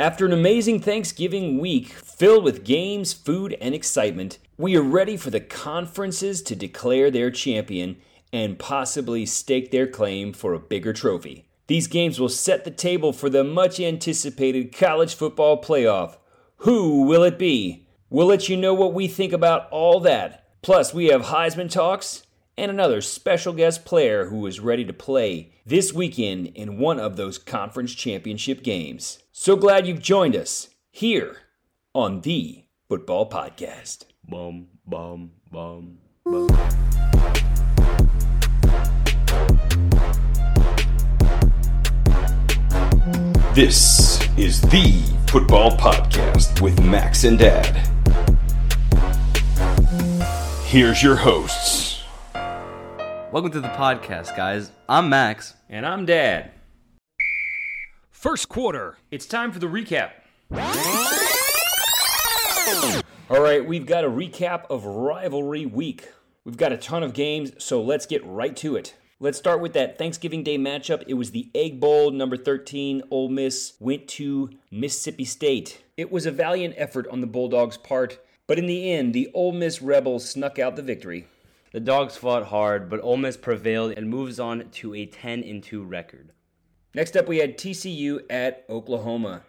After an amazing Thanksgiving week filled with games, food, and excitement, we are ready for the conferences to declare their champion and possibly stake their claim for a bigger trophy. These games will set the table for the much anticipated college football playoff. Who will it be? We'll let you know what we think about all that. Plus, we have Heisman talks and another special guest player who is ready to play this weekend in one of those conference championship games. So glad you've joined us here on the Football Podcast. Bum, bum, bum, bum. This is the Football Podcast with Max and Dad. Here's your hosts. Welcome to the podcast, guys. I'm Max. And I'm Dad. First quarter. It's time for the recap. All right, we've got a recap of rivalry week. We've got a ton of games, so let's get right to it. Let's start with that Thanksgiving Day matchup. It was the Egg Bowl, number 13. Ole Miss went to Mississippi State. It was a valiant effort on the Bulldogs' part, but in the end, the Ole Miss Rebels snuck out the victory. The dogs fought hard, but Ole Miss prevailed and moves on to a 10 2 record. Next up, we had TCU at Oklahoma.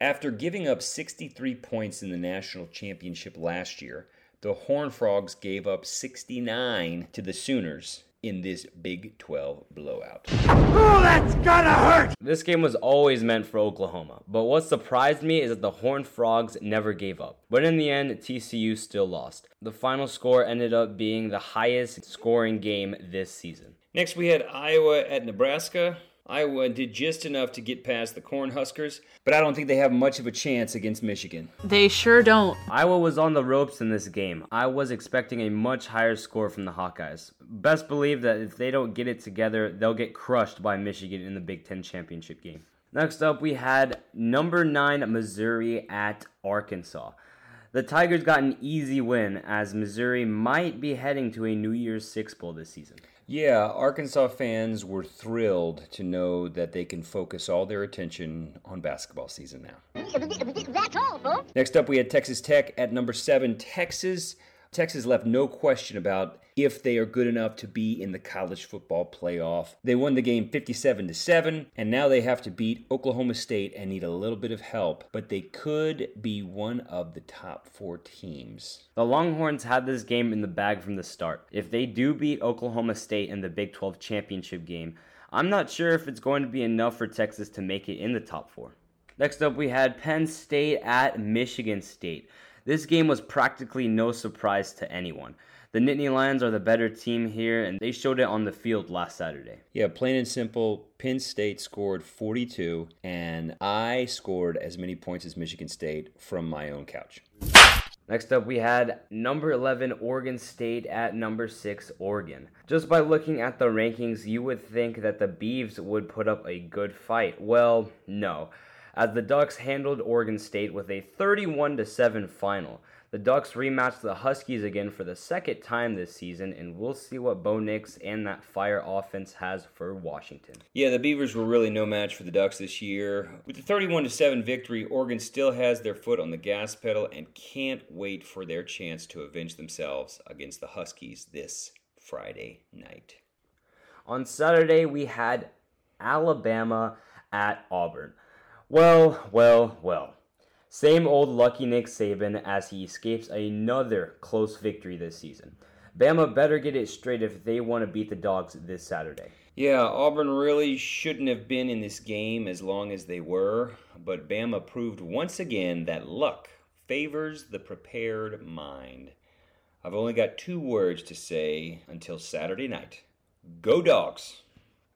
After giving up 63 points in the national championship last year, the Horned Frogs gave up 69 to the Sooners in this Big 12 blowout. Oh, that's gonna hurt! This game was always meant for Oklahoma, but what surprised me is that the Horned Frogs never gave up. But in the end, TCU still lost. The final score ended up being the highest scoring game this season. Next, we had Iowa at Nebraska. Iowa did just enough to get past the Cornhuskers, but I don't think they have much of a chance against Michigan. They sure don't. Iowa was on the ropes in this game. I was expecting a much higher score from the Hawkeyes. Best believe that if they don't get it together, they'll get crushed by Michigan in the Big Ten championship game. Next up, we had number 9 Missouri at Arkansas. The Tigers got an easy win as Missouri might be heading to a New Year's Six Bowl this season. Yeah, Arkansas fans were thrilled to know that they can focus all their attention on basketball season now. That's all, folks. Next up, we had Texas Tech at number seven. Texas. Texas left no question about if they are good enough to be in the college football playoff. They won the game 57 to 7, and now they have to beat Oklahoma State and need a little bit of help, but they could be one of the top four teams. The Longhorns had this game in the bag from the start. If they do beat Oklahoma State in the Big 12 championship game, I'm not sure if it's going to be enough for Texas to make it in the top four. Next up, we had Penn State at Michigan State. This game was practically no surprise to anyone. The Nittany Lions are the better team here, and they showed it on the field last Saturday. Yeah, plain and simple, Penn State scored 42, and I scored as many points as Michigan State from my own couch. Next up, we had number 11 Oregon State at number 6 Oregon. Just by looking at the rankings, you would think that the Beavs would put up a good fight. Well, no. As the Ducks handled Oregon State with a 31 7 final. The Ducks rematched the Huskies again for the second time this season, and we'll see what Bo Nix and that fire offense has for Washington. Yeah, the Beavers were really no match for the Ducks this year. With the 31 7 victory, Oregon still has their foot on the gas pedal and can't wait for their chance to avenge themselves against the Huskies this Friday night. On Saturday, we had Alabama at Auburn. Well, well, well. Same old lucky Nick Saban as he escapes another close victory this season. Bama better get it straight if they want to beat the dogs this Saturday. Yeah, Auburn really shouldn't have been in this game as long as they were, but Bama proved once again that luck favors the prepared mind. I've only got two words to say until Saturday night. Go dogs!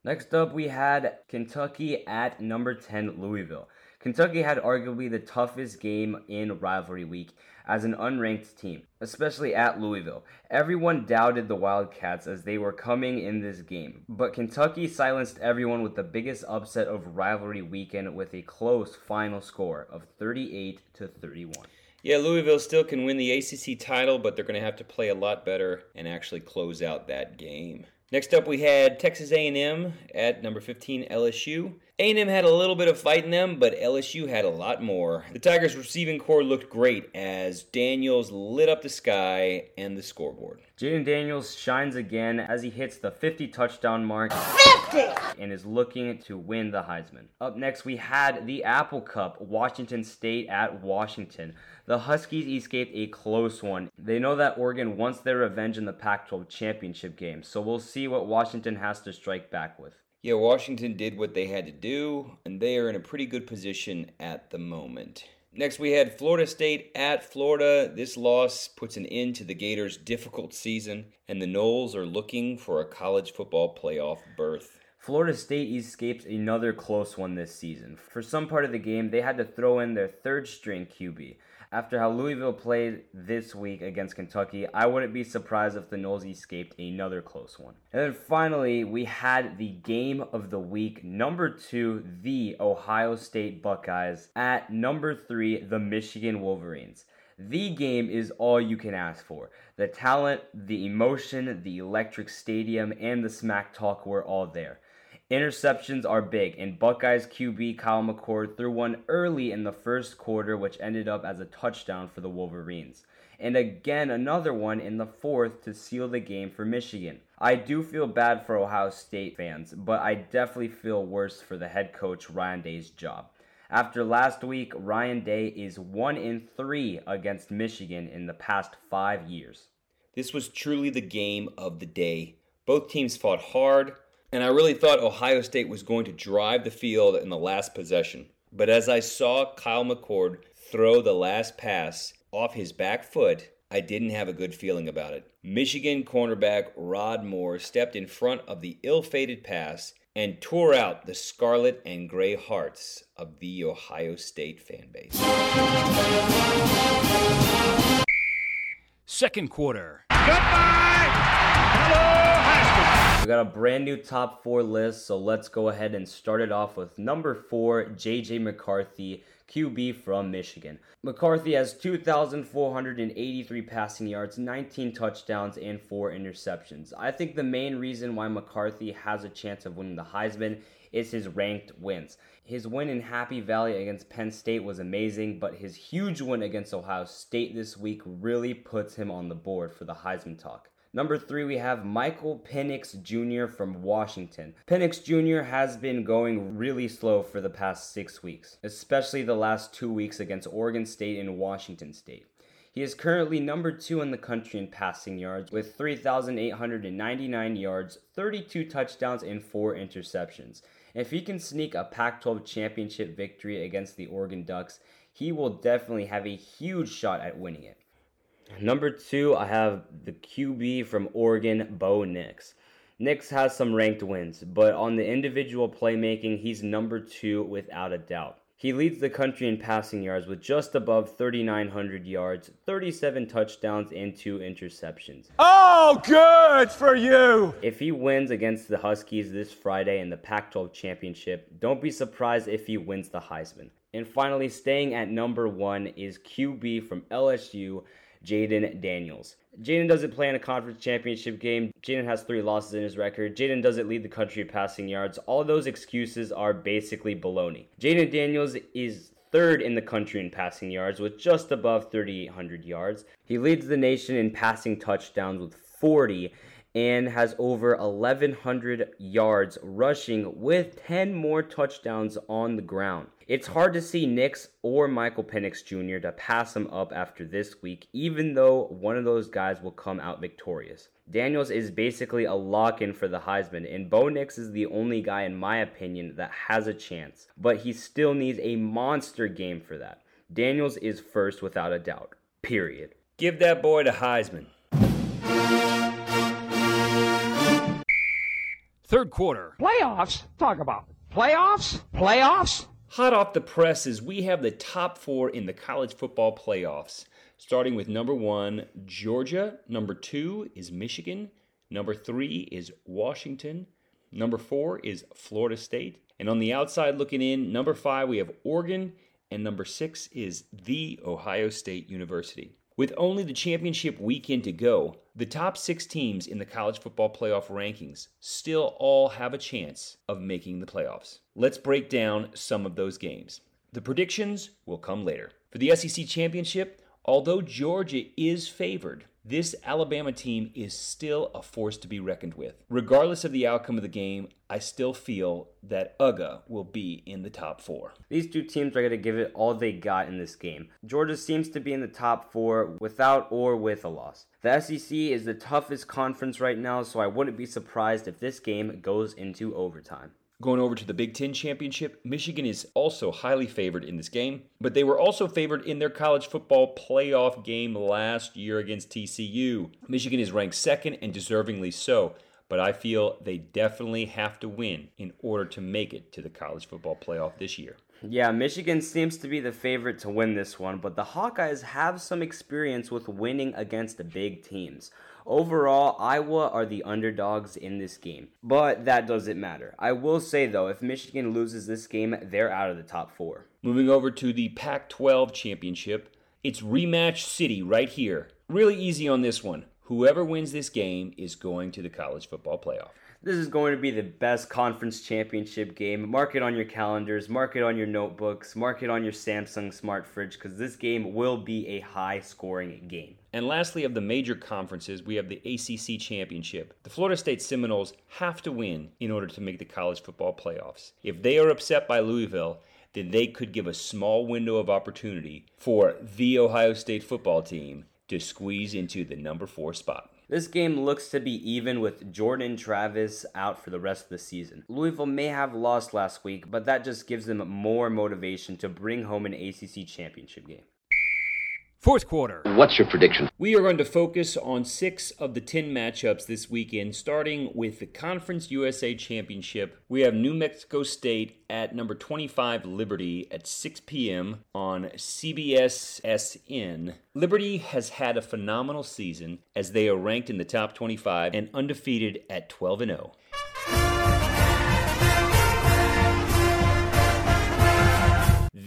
Next up, we had Kentucky at number 10 Louisville. Kentucky had arguably the toughest game in rivalry week as an unranked team, especially at Louisville. Everyone doubted the Wildcats as they were coming in this game, but Kentucky silenced everyone with the biggest upset of rivalry weekend with a close final score of 38 to 31. Yeah, Louisville still can win the ACC title, but they're going to have to play a lot better and actually close out that game. Next up, we had Texas A&M at number 15 LSU. A&M had a little bit of fight in them, but LSU had a lot more. The Tigers' receiving corps looked great as Daniels lit up the sky and the scoreboard. Jayden Daniels shines again as he hits the 50 touchdown mark 50! and is looking to win the Heisman. Up next, we had the Apple Cup, Washington State at Washington. The Huskies escaped a close one. They know that Oregon wants their revenge in the Pac 12 championship game, so we'll see what Washington has to strike back with. Yeah, Washington did what they had to do, and they are in a pretty good position at the moment. Next, we had Florida State at Florida. This loss puts an end to the Gators' difficult season, and the Noles are looking for a college football playoff berth. Florida State escaped another close one this season. For some part of the game, they had to throw in their third string QB. After how Louisville played this week against Kentucky, I wouldn't be surprised if the Noles escaped another close one. And then finally, we had the game of the week. Number two, the Ohio State Buckeyes. At number three, the Michigan Wolverines. The game is all you can ask for. The talent, the emotion, the electric stadium, and the smack talk were all there. Interceptions are big, and Buckeyes QB Kyle McCord threw one early in the first quarter, which ended up as a touchdown for the Wolverines. And again, another one in the fourth to seal the game for Michigan. I do feel bad for Ohio State fans, but I definitely feel worse for the head coach Ryan Day's job. After last week, Ryan Day is 1 in 3 against Michigan in the past 5 years. This was truly the game of the day. Both teams fought hard, and I really thought Ohio State was going to drive the field in the last possession. But as I saw Kyle McCord throw the last pass off his back foot, I didn't have a good feeling about it. Michigan cornerback Rod Moore stepped in front of the ill fated pass and tore out the scarlet and gray hearts of the Ohio State fan base. Second quarter. We got a brand new top four list, so let's go ahead and start it off with number four, JJ McCarthy, QB from Michigan. McCarthy has 2,483 passing yards, 19 touchdowns, and 4 interceptions. I think the main reason why McCarthy has a chance of winning the Heisman is his ranked wins. His win in Happy Valley against Penn State was amazing, but his huge win against Ohio State this week really puts him on the board for the Heisman talk. Number three, we have Michael Penix Jr. from Washington. Penix Jr. has been going really slow for the past six weeks, especially the last two weeks against Oregon State and Washington State. He is currently number two in the country in passing yards with 3,899 yards, 32 touchdowns, and 4 interceptions. If he can sneak a Pac 12 championship victory against the Oregon Ducks, he will definitely have a huge shot at winning it. Number two, I have the QB from Oregon, Bo Nix. Nix has some ranked wins, but on the individual playmaking, he's number two without a doubt. He leads the country in passing yards with just above 3,900 yards, 37 touchdowns, and two interceptions. Oh, good for you! If he wins against the Huskies this Friday in the Pac 12 championship, don't be surprised if he wins the Heisman. And finally, staying at number one is QB from LSU, Jayden Daniels. Jayden doesn't play in a conference championship game. Jayden has three losses in his record. Jayden doesn't lead the country in passing yards. All those excuses are basically baloney. Jayden Daniels is third in the country in passing yards with just above 3,800 yards. He leads the nation in passing touchdowns with 40 and has over 1,100 yards rushing with 10 more touchdowns on the ground. It's hard to see Nix or Michael Penix Jr. to pass him up after this week, even though one of those guys will come out victorious. Daniels is basically a lock in for the Heisman, and Bo Nix is the only guy, in my opinion, that has a chance, but he still needs a monster game for that. Daniels is first without a doubt. Period. Give that boy the Heisman. Third quarter. Playoffs? Talk about playoffs? Playoffs? Hot off the presses, we have the top four in the college football playoffs. Starting with number one, Georgia. Number two is Michigan. Number three is Washington. Number four is Florida State. And on the outside looking in, number five, we have Oregon. And number six is The Ohio State University. With only the championship weekend to go, the top six teams in the college football playoff rankings still all have a chance of making the playoffs. Let's break down some of those games. The predictions will come later. For the SEC championship, although Georgia is favored, this Alabama team is still a force to be reckoned with. Regardless of the outcome of the game, I still feel that UGA will be in the top four. These two teams are going to give it all they got in this game. Georgia seems to be in the top four without or with a loss. The SEC is the toughest conference right now, so I wouldn't be surprised if this game goes into overtime. Going over to the Big Ten Championship, Michigan is also highly favored in this game, but they were also favored in their college football playoff game last year against TCU. Michigan is ranked second and deservingly so, but I feel they definitely have to win in order to make it to the college football playoff this year. Yeah, Michigan seems to be the favorite to win this one, but the Hawkeyes have some experience with winning against the big teams. Overall, Iowa are the underdogs in this game, but that doesn't matter. I will say though, if Michigan loses this game, they're out of the top four. Moving over to the Pac 12 championship, it's rematch city right here. Really easy on this one. Whoever wins this game is going to the college football playoff. This is going to be the best conference championship game. Mark it on your calendars, mark it on your notebooks, mark it on your Samsung smart fridge because this game will be a high scoring game. And lastly, of the major conferences, we have the ACC Championship. The Florida State Seminoles have to win in order to make the college football playoffs. If they are upset by Louisville, then they could give a small window of opportunity for the Ohio State football team to squeeze into the number four spot. This game looks to be even with Jordan Travis out for the rest of the season. Louisville may have lost last week, but that just gives them more motivation to bring home an ACC championship game. Fourth quarter. What's your prediction? We are going to focus on six of the 10 matchups this weekend, starting with the Conference USA Championship. We have New Mexico State at number 25 Liberty at 6 p.m. on CBS SN. Liberty has had a phenomenal season as they are ranked in the top 25 and undefeated at 12 0.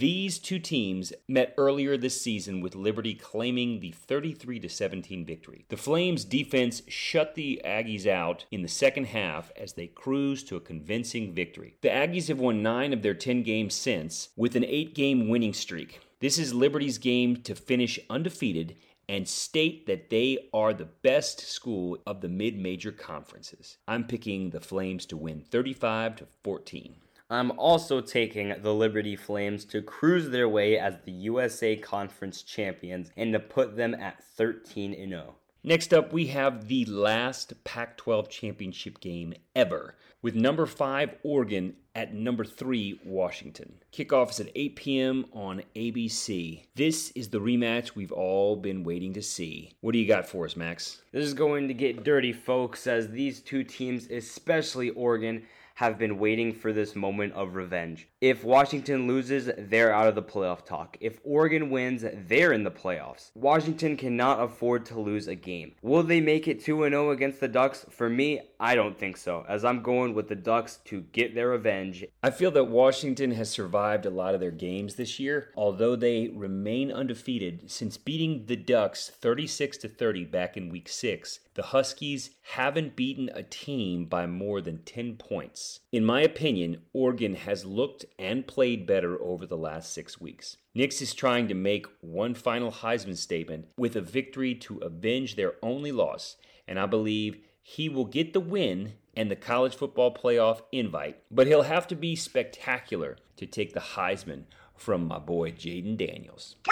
These two teams met earlier this season with Liberty claiming the 33 17 victory. The Flames defense shut the Aggies out in the second half as they cruised to a convincing victory. The Aggies have won 9 of their 10 games since with an 8-game winning streak. This is Liberty's game to finish undefeated and state that they are the best school of the mid-major conferences. I'm picking the Flames to win 35 to 14. I'm also taking the Liberty Flames to cruise their way as the USA Conference champions and to put them at 13 0. Next up, we have the last Pac 12 championship game ever, with number 5 Oregon at number 3 Washington. Kickoff is at 8 p.m. on ABC. This is the rematch we've all been waiting to see. What do you got for us, Max? This is going to get dirty, folks, as these two teams, especially Oregon, have been waiting for this moment of revenge. If Washington loses, they're out of the playoff talk. If Oregon wins, they're in the playoffs. Washington cannot afford to lose a game. Will they make it 2 0 against the Ducks? For me, I don't think so, as I'm going with the Ducks to get their revenge. I feel that Washington has survived a lot of their games this year, although they remain undefeated since beating the Ducks 36 to 30 back in week 6. The Huskies haven't beaten a team by more than 10 points. In my opinion, Oregon has looked and played better over the last 6 weeks. Nix is trying to make one final Heisman statement with a victory to avenge their only loss, and I believe he will get the win and the college football playoff invite, but he'll have to be spectacular to take the Heisman from my boy Jayden Daniels.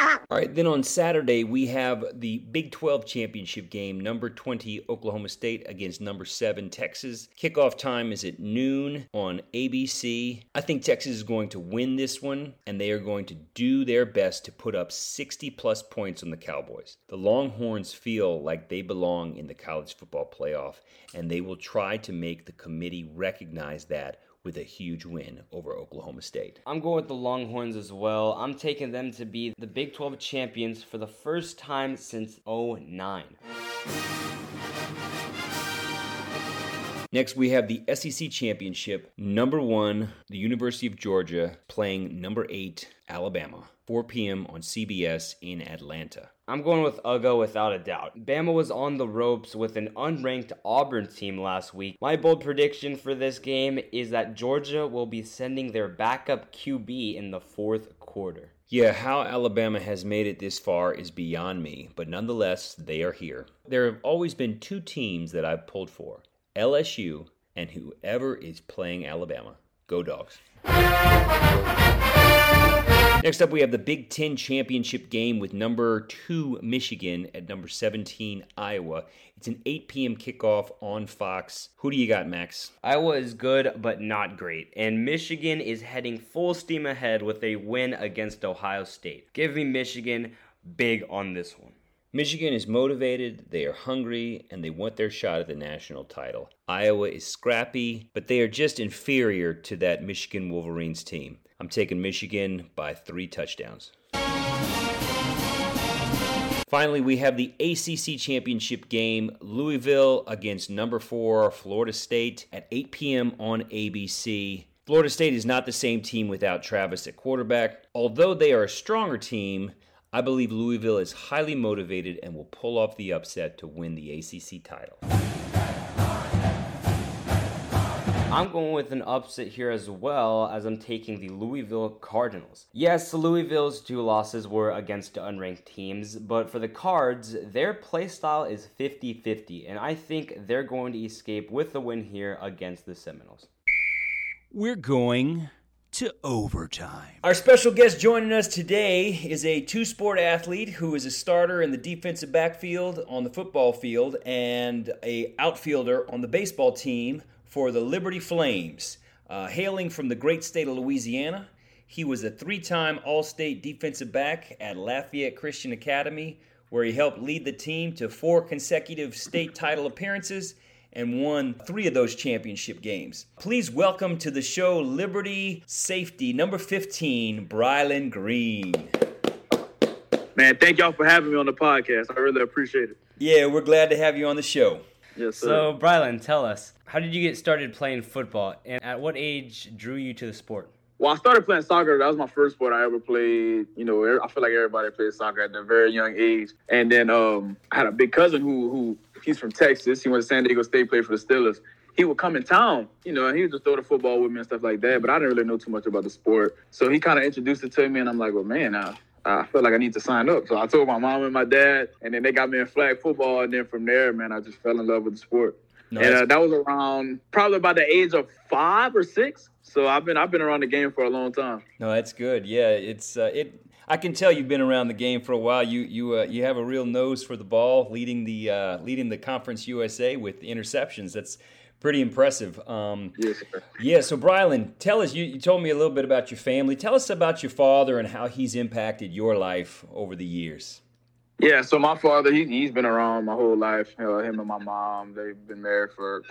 All right, then on Saturday, we have the Big 12 championship game, number 20 Oklahoma State against number 7 Texas. Kickoff time is at noon on ABC. I think Texas is going to win this one, and they are going to do their best to put up 60 plus points on the Cowboys. The Longhorns feel like they belong in the college football playoff, and they will try to make the committee recognize that with a huge win over Oklahoma State. I'm going with the Longhorns as well. I'm taking them to be the Big 12 champions for the first time since 09. Next, we have the SEC Championship. Number one, the University of Georgia playing number eight, Alabama. 4 p.m. on CBS in Atlanta. I'm going with Uga without a doubt. Bama was on the ropes with an unranked Auburn team last week. My bold prediction for this game is that Georgia will be sending their backup QB in the fourth quarter. Yeah, how Alabama has made it this far is beyond me, but nonetheless, they are here. There have always been two teams that I've pulled for LSU and whoever is playing Alabama. Go, dogs. Next up, we have the Big Ten Championship game with number two Michigan at number 17 Iowa. It's an 8 p.m. kickoff on Fox. Who do you got, Max? Iowa is good, but not great. And Michigan is heading full steam ahead with a win against Ohio State. Give me Michigan big on this one. Michigan is motivated, they are hungry, and they want their shot at the national title. Iowa is scrappy, but they are just inferior to that Michigan Wolverines team. I'm taking Michigan by three touchdowns. Finally, we have the ACC Championship game Louisville against number four Florida State at 8 p.m. on ABC. Florida State is not the same team without Travis at quarterback. Although they are a stronger team, I believe Louisville is highly motivated and will pull off the upset to win the ACC title. I'm going with an upset here as well as I'm taking the Louisville Cardinals. Yes, Louisville's two losses were against unranked teams, but for the Cards, their playstyle is 50 50, and I think they're going to escape with the win here against the Seminoles. We're going to overtime. Our special guest joining us today is a two sport athlete who is a starter in the defensive backfield on the football field and a outfielder on the baseball team for the Liberty Flames. Uh, hailing from the great state of Louisiana, he was a three time All State defensive back at Lafayette Christian Academy, where he helped lead the team to four consecutive state title appearances and won three of those championship games. Please welcome to the show Liberty safety number 15, Brylan Green. Man, thank y'all for having me on the podcast. I really appreciate it. Yeah, we're glad to have you on the show. Yes, sir. So, Brylan, tell us, how did you get started playing football, and at what age drew you to the sport? Well, I started playing soccer. That was my first sport I ever played. You know, I feel like everybody plays soccer at a very young age. And then um, I had a big cousin who who he's from Texas. He went to San Diego State, played for the Steelers. He would come in town, you know, and he would just throw the football with me and stuff like that. But I didn't really know too much about the sport. So he kind of introduced it to me, and I'm like, well, man, I, I feel like I need to sign up. So I told my mom and my dad, and then they got me in flag football. And then from there, man, I just fell in love with the sport. No, and uh, that was around probably about the age of five or six. So I've been I've been around the game for a long time. No, that's good. Yeah, it's uh, it. I can tell you've been around the game for a while. You you uh, you have a real nose for the ball, leading the uh, leading the Conference USA with interceptions. That's pretty impressive. Um, Yes, sir. yeah. So, Brylan, tell us. You, you told me a little bit about your family. Tell us about your father and how he's impacted your life over the years. Yeah, so my father, he, he's been around my whole life. Uh, him and my mom, they've been married for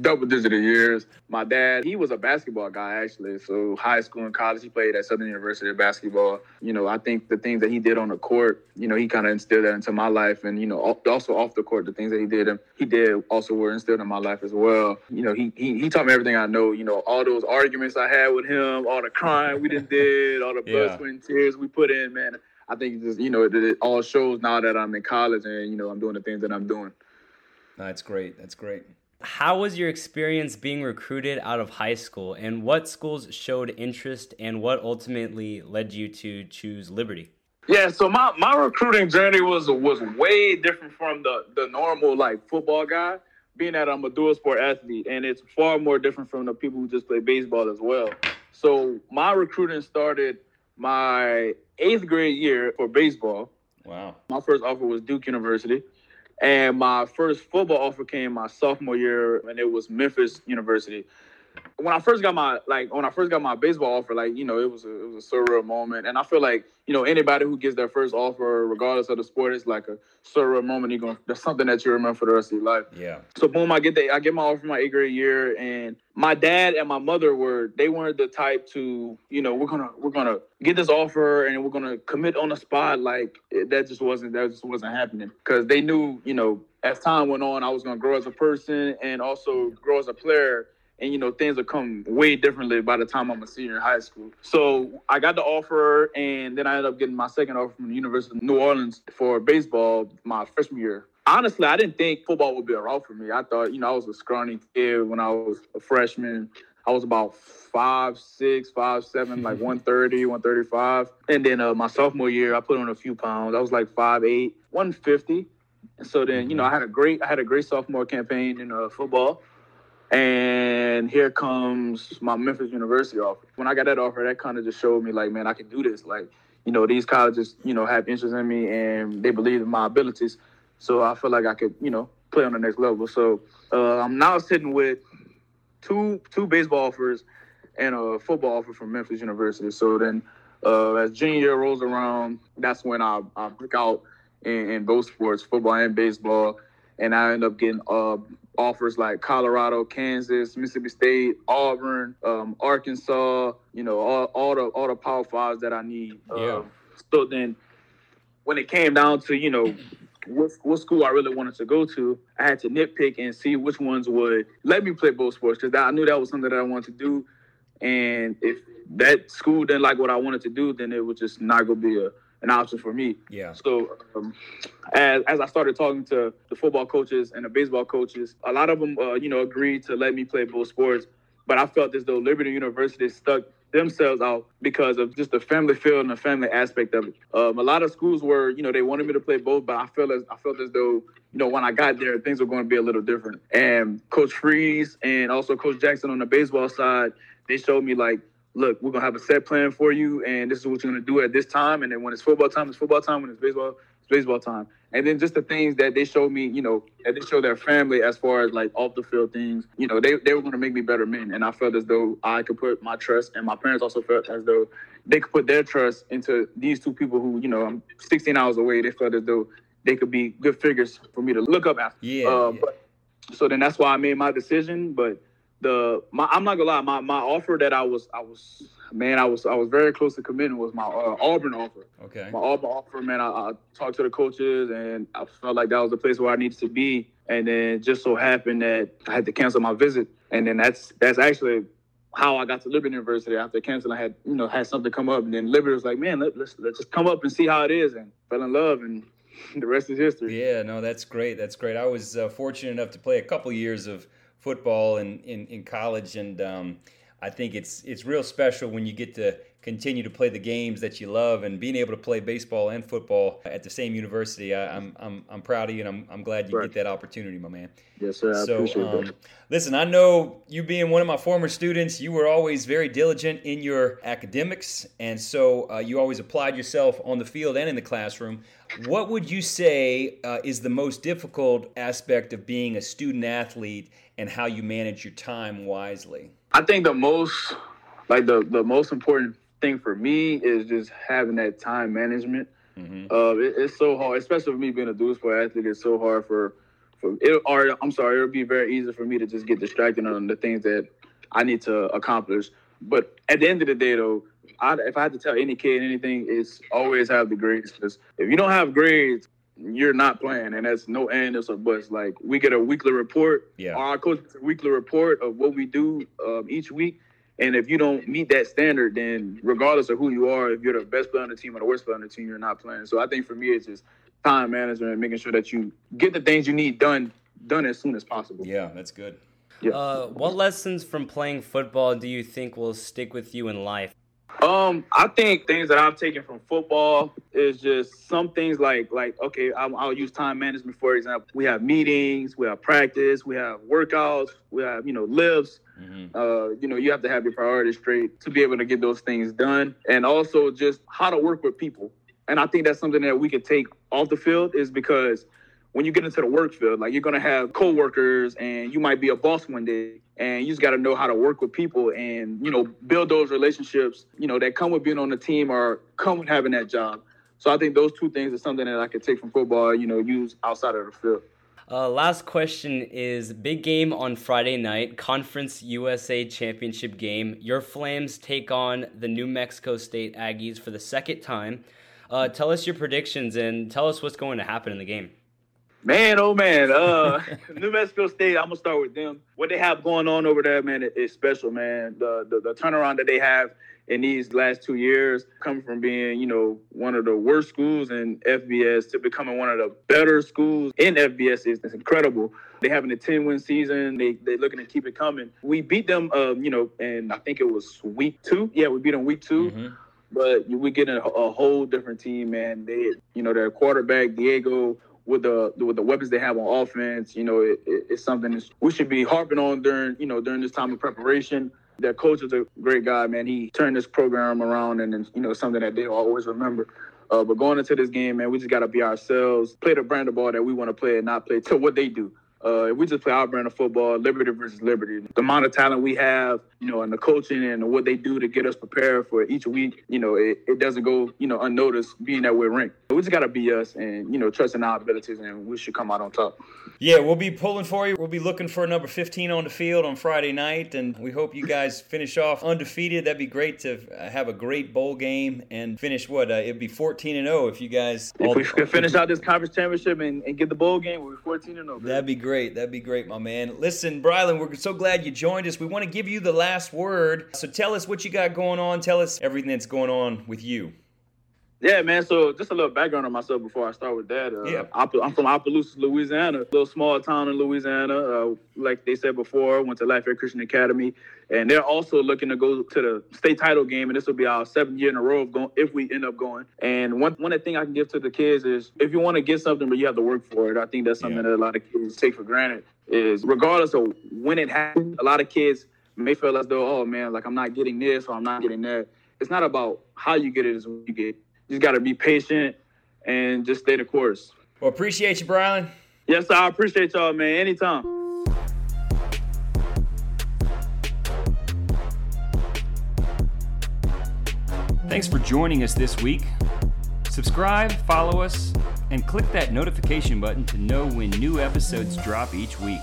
double digit of years. My dad, he was a basketball guy, actually. So high school and college, he played at Southern University of basketball. You know, I think the things that he did on the court, you know, he kind of instilled that into my life. And, you know, also off the court, the things that he did, he did also were instilled in my life as well. You know, he, he, he taught me everything I know. You know, all those arguments I had with him, all the crying we did, all the blood, Yeah. sweat, and tears we put in, man. I think it just you know it, it all shows now that I'm in college and you know I'm doing the things that I'm doing. That's great. That's great. How was your experience being recruited out of high school, and what schools showed interest, and what ultimately led you to choose Liberty? Yeah, so my, my recruiting journey was was way different from the the normal like football guy. Being that I'm a dual sport athlete, and it's far more different from the people who just play baseball as well. So my recruiting started my eighth grade year for baseball. Wow. My first offer was Duke University. And my first football offer came my sophomore year, and it was Memphis University. When I first got my like when I first got my baseball offer, like you know, it was a it was a surreal moment, and I feel like you know anybody who gets their first offer, regardless of the sport, it's like a surreal moment. You're going that's something that you remember for the rest of your life. Yeah. So boom, I get the I get my offer my eighth grade year, and my dad and my mother were they weren't the type to you know we're gonna we're gonna get this offer and we're gonna commit on the spot like it, that just wasn't that just wasn't happening because they knew you know as time went on I was gonna grow as a person and also grow as a player and you know things will come way differently by the time I'm a senior in high school. So I got the offer, and then I ended up getting my second offer from the University of New Orleans for baseball my freshman year. Honestly, I didn't think football would be a route for me. I thought, you know, I was a scrawny kid when I was a freshman. I was about five, six, five, seven, like 130, 135. And then uh, my sophomore year, I put on a few pounds. I was like five, eight, 150. And so then, you know, I had a great, I had a great sophomore campaign in uh, football. And here comes my Memphis University offer. When I got that offer, that kind of just showed me like, man, I can do this. Like, you know, these colleges, you know, have interest in me and they believe in my abilities. So I feel like I could, you know, play on the next level. So uh, I'm now sitting with two two baseball offers and a football offer from Memphis University. So then, uh, as junior year rolls around, that's when I, I break out in, in both sports, football and baseball, and I end up getting uh, offers like Colorado, Kansas, Mississippi State, Auburn, um, Arkansas. You know, all, all the all the Power Fives that I need. Yeah. Um, so then, when it came down to you know what, what school I really wanted to go to, I had to nitpick and see which ones would let me play both sports because I knew that was something that I wanted to do. And if that school didn't like what I wanted to do, then it was just not gonna be a, an option for me. Yeah. So um, as, as I started talking to the football coaches and the baseball coaches, a lot of them, uh, you know, agreed to let me play both sports. But I felt as though Liberty University stuck themselves out because of just the family feel and the family aspect of it. Um, a lot of schools were, you know, they wanted me to play both, but I felt as I felt as though, you know, when I got there, things were going to be a little different. And Coach Freeze and also Coach Jackson on the baseball side, they showed me like, look, we're gonna have a set plan for you, and this is what you're gonna do at this time. And then when it's football time, it's football time. When it's baseball, it's baseball time. And then just the things that they showed me, you know, that they showed their family as far as like off the field things, you know, they, they were gonna make me better men. And I felt as though I could put my trust, and my parents also felt as though they could put their trust into these two people who, you know, I'm 16 hours away. They felt as though they could be good figures for me to look up after. Yeah, Uh, yeah. But, so then that's why I made my decision. But the my I'm not gonna lie, my, my offer that I was I was man I was I was very close to committing was my uh, Auburn offer. Okay. My Auburn offer, man. I, I talked to the coaches and I felt like that was the place where I needed to be. And then just so happened that I had to cancel my visit. And then that's that's actually how I got to Liberty University after canceling. I had you know had something come up, and then Liberty was like, man, let, let's let's just come up and see how it is, and fell in love, and the rest is history. Yeah, no, that's great. That's great. I was uh, fortunate enough to play a couple years of football in, in, in college, and um, I think it's it's real special when you get to continue to play the games that you love, and being able to play baseball and football at the same university. I, I'm I'm I'm proud of you, and I'm I'm glad you Right. get that opportunity, my man. Yes, sir. I so, appreciate um, that. listen, I know you being one of my former students, you were always very diligent in your academics, and so uh, you always applied yourself on the field and in the classroom. What would you say uh, is the most difficult aspect of being a student athlete, and how you manage your time wisely? I think the most like the the most important thing for me is just having that time management. Uh, it, it's so hard, especially for me being a dual sport athlete. It's so hard for for it. Or I'm sorry, it'll be very easy for me to just get distracted on the things that I need to accomplish. But at the end of the day, though, I, if I had to tell any kid anything, it's always have the grades. Because if you don't have grades, you're not playing, and that's no and it's a bust. Like we get a weekly report. Yeah. Our coach gets a weekly report of what we do um, each week. And if you don't meet that standard, then regardless of who you are, if you're the best player on the team or the worst player on the team, you're not playing. So I think for me, it's just time management and making sure that you get the things you need done done as soon as possible. Yeah, that's good. Uh, what lessons from playing football do you think will stick with you in life? Um, I think things that I've taken from football is just some things like like okay, I'll, I'll use time management for example. We have meetings, we have practice, we have workouts, we have you know lives. Uh, you know, you have to have your priorities straight to be able to get those things done, and also just how to work with people. And I think that's something that we could take off the field is because when you get into the work field, like you're gonna have coworkers and you might be a boss one day and you just gotta know how to work with people and, you know, build those relationships, you know, that come with being on the team or come with having that job. So I think those two things are something that I could take from football, you know, use outside of the field. Uh, last question is big game on Friday night, Conference USA Championship game. Your Flames take on the New Mexico State Aggies for the second time. Uh, tell us your predictions and tell us what's going to happen in the game. Man, oh man, uh, New Mexico State. I'm gonna start with them. What they have going on over there, man, is special, man. The, the the turnaround that they have in these last two years, coming from being, you know, one of the worst schools in FBS to becoming one of the better schools in FBS is, is incredible. They having a 10 win season. They they looking to keep it coming. We beat them, um, you know, and I think it was week two. Yeah, we beat them week 2 Mhm. But we get a, a whole different team, man. They, you know, their quarterback Diego with the with the weapons they have on offense, you know, it, it, it's something we should be harping on during you know during this time of preparation. Their coach is a great guy, man. He turned this program around, and you know something that they'll always remember. Uh, but going into this game, man, we just got to be ourselves, play the brand of ball that we want to play, and not play to what they do. Uh, if we just play our brand of football, Liberty versus Liberty, the amount of talent we have, you know, and the coaching and what they do to get us prepared for each week, you know, it, it doesn't go, you know, unnoticed being that we're ranked. We just got to be us and, you know, trusting our abilities, and we should come out on top. Yeah, we'll be pulling for you. We'll be looking for number 15 on the field on Friday night, and we hope you guys finish off undefeated. That'd be great to have a great bowl game and finish what? Uh, it'd be 14 and 0 if you guys. If we could finish out this conference championship and, and get the bowl game, we're 14 and 0. That'd be great. That'd be great, my man. Listen, Brylan, we're so glad you joined us. We want to give you the last word. So tell us what you got going on. Tell us everything that's going on with you. Yeah, man. So just a little background on myself before I start with that. Uh, Yeah. I'm from Opelousas, Louisiana, a little small town in Louisiana. Uh, like they said before, went to Lafayette Christian Academy, and they're also looking to go to the state title game, and this will be our seventh year in a row of going if we end up going. And one one thing I can give to the kids is if you want to get something, but you have to work for it. I think that's something Yeah. that a lot of kids take for granted. Is regardless of when it happens, a lot of kids may feel as though, oh man, like I'm not getting this or I'm not getting that. It's not about how you get it; it's what you get. You just got to be patient and just stay the course. Well, appreciate you, Brian. Yes, sir, I appreciate y'all, man. Anytime. Thanks for joining us this week. Subscribe, follow us, and click that notification button to know when new episodes drop each week.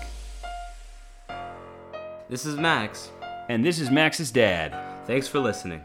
This is Max. And this is Max's dad. Thanks for listening.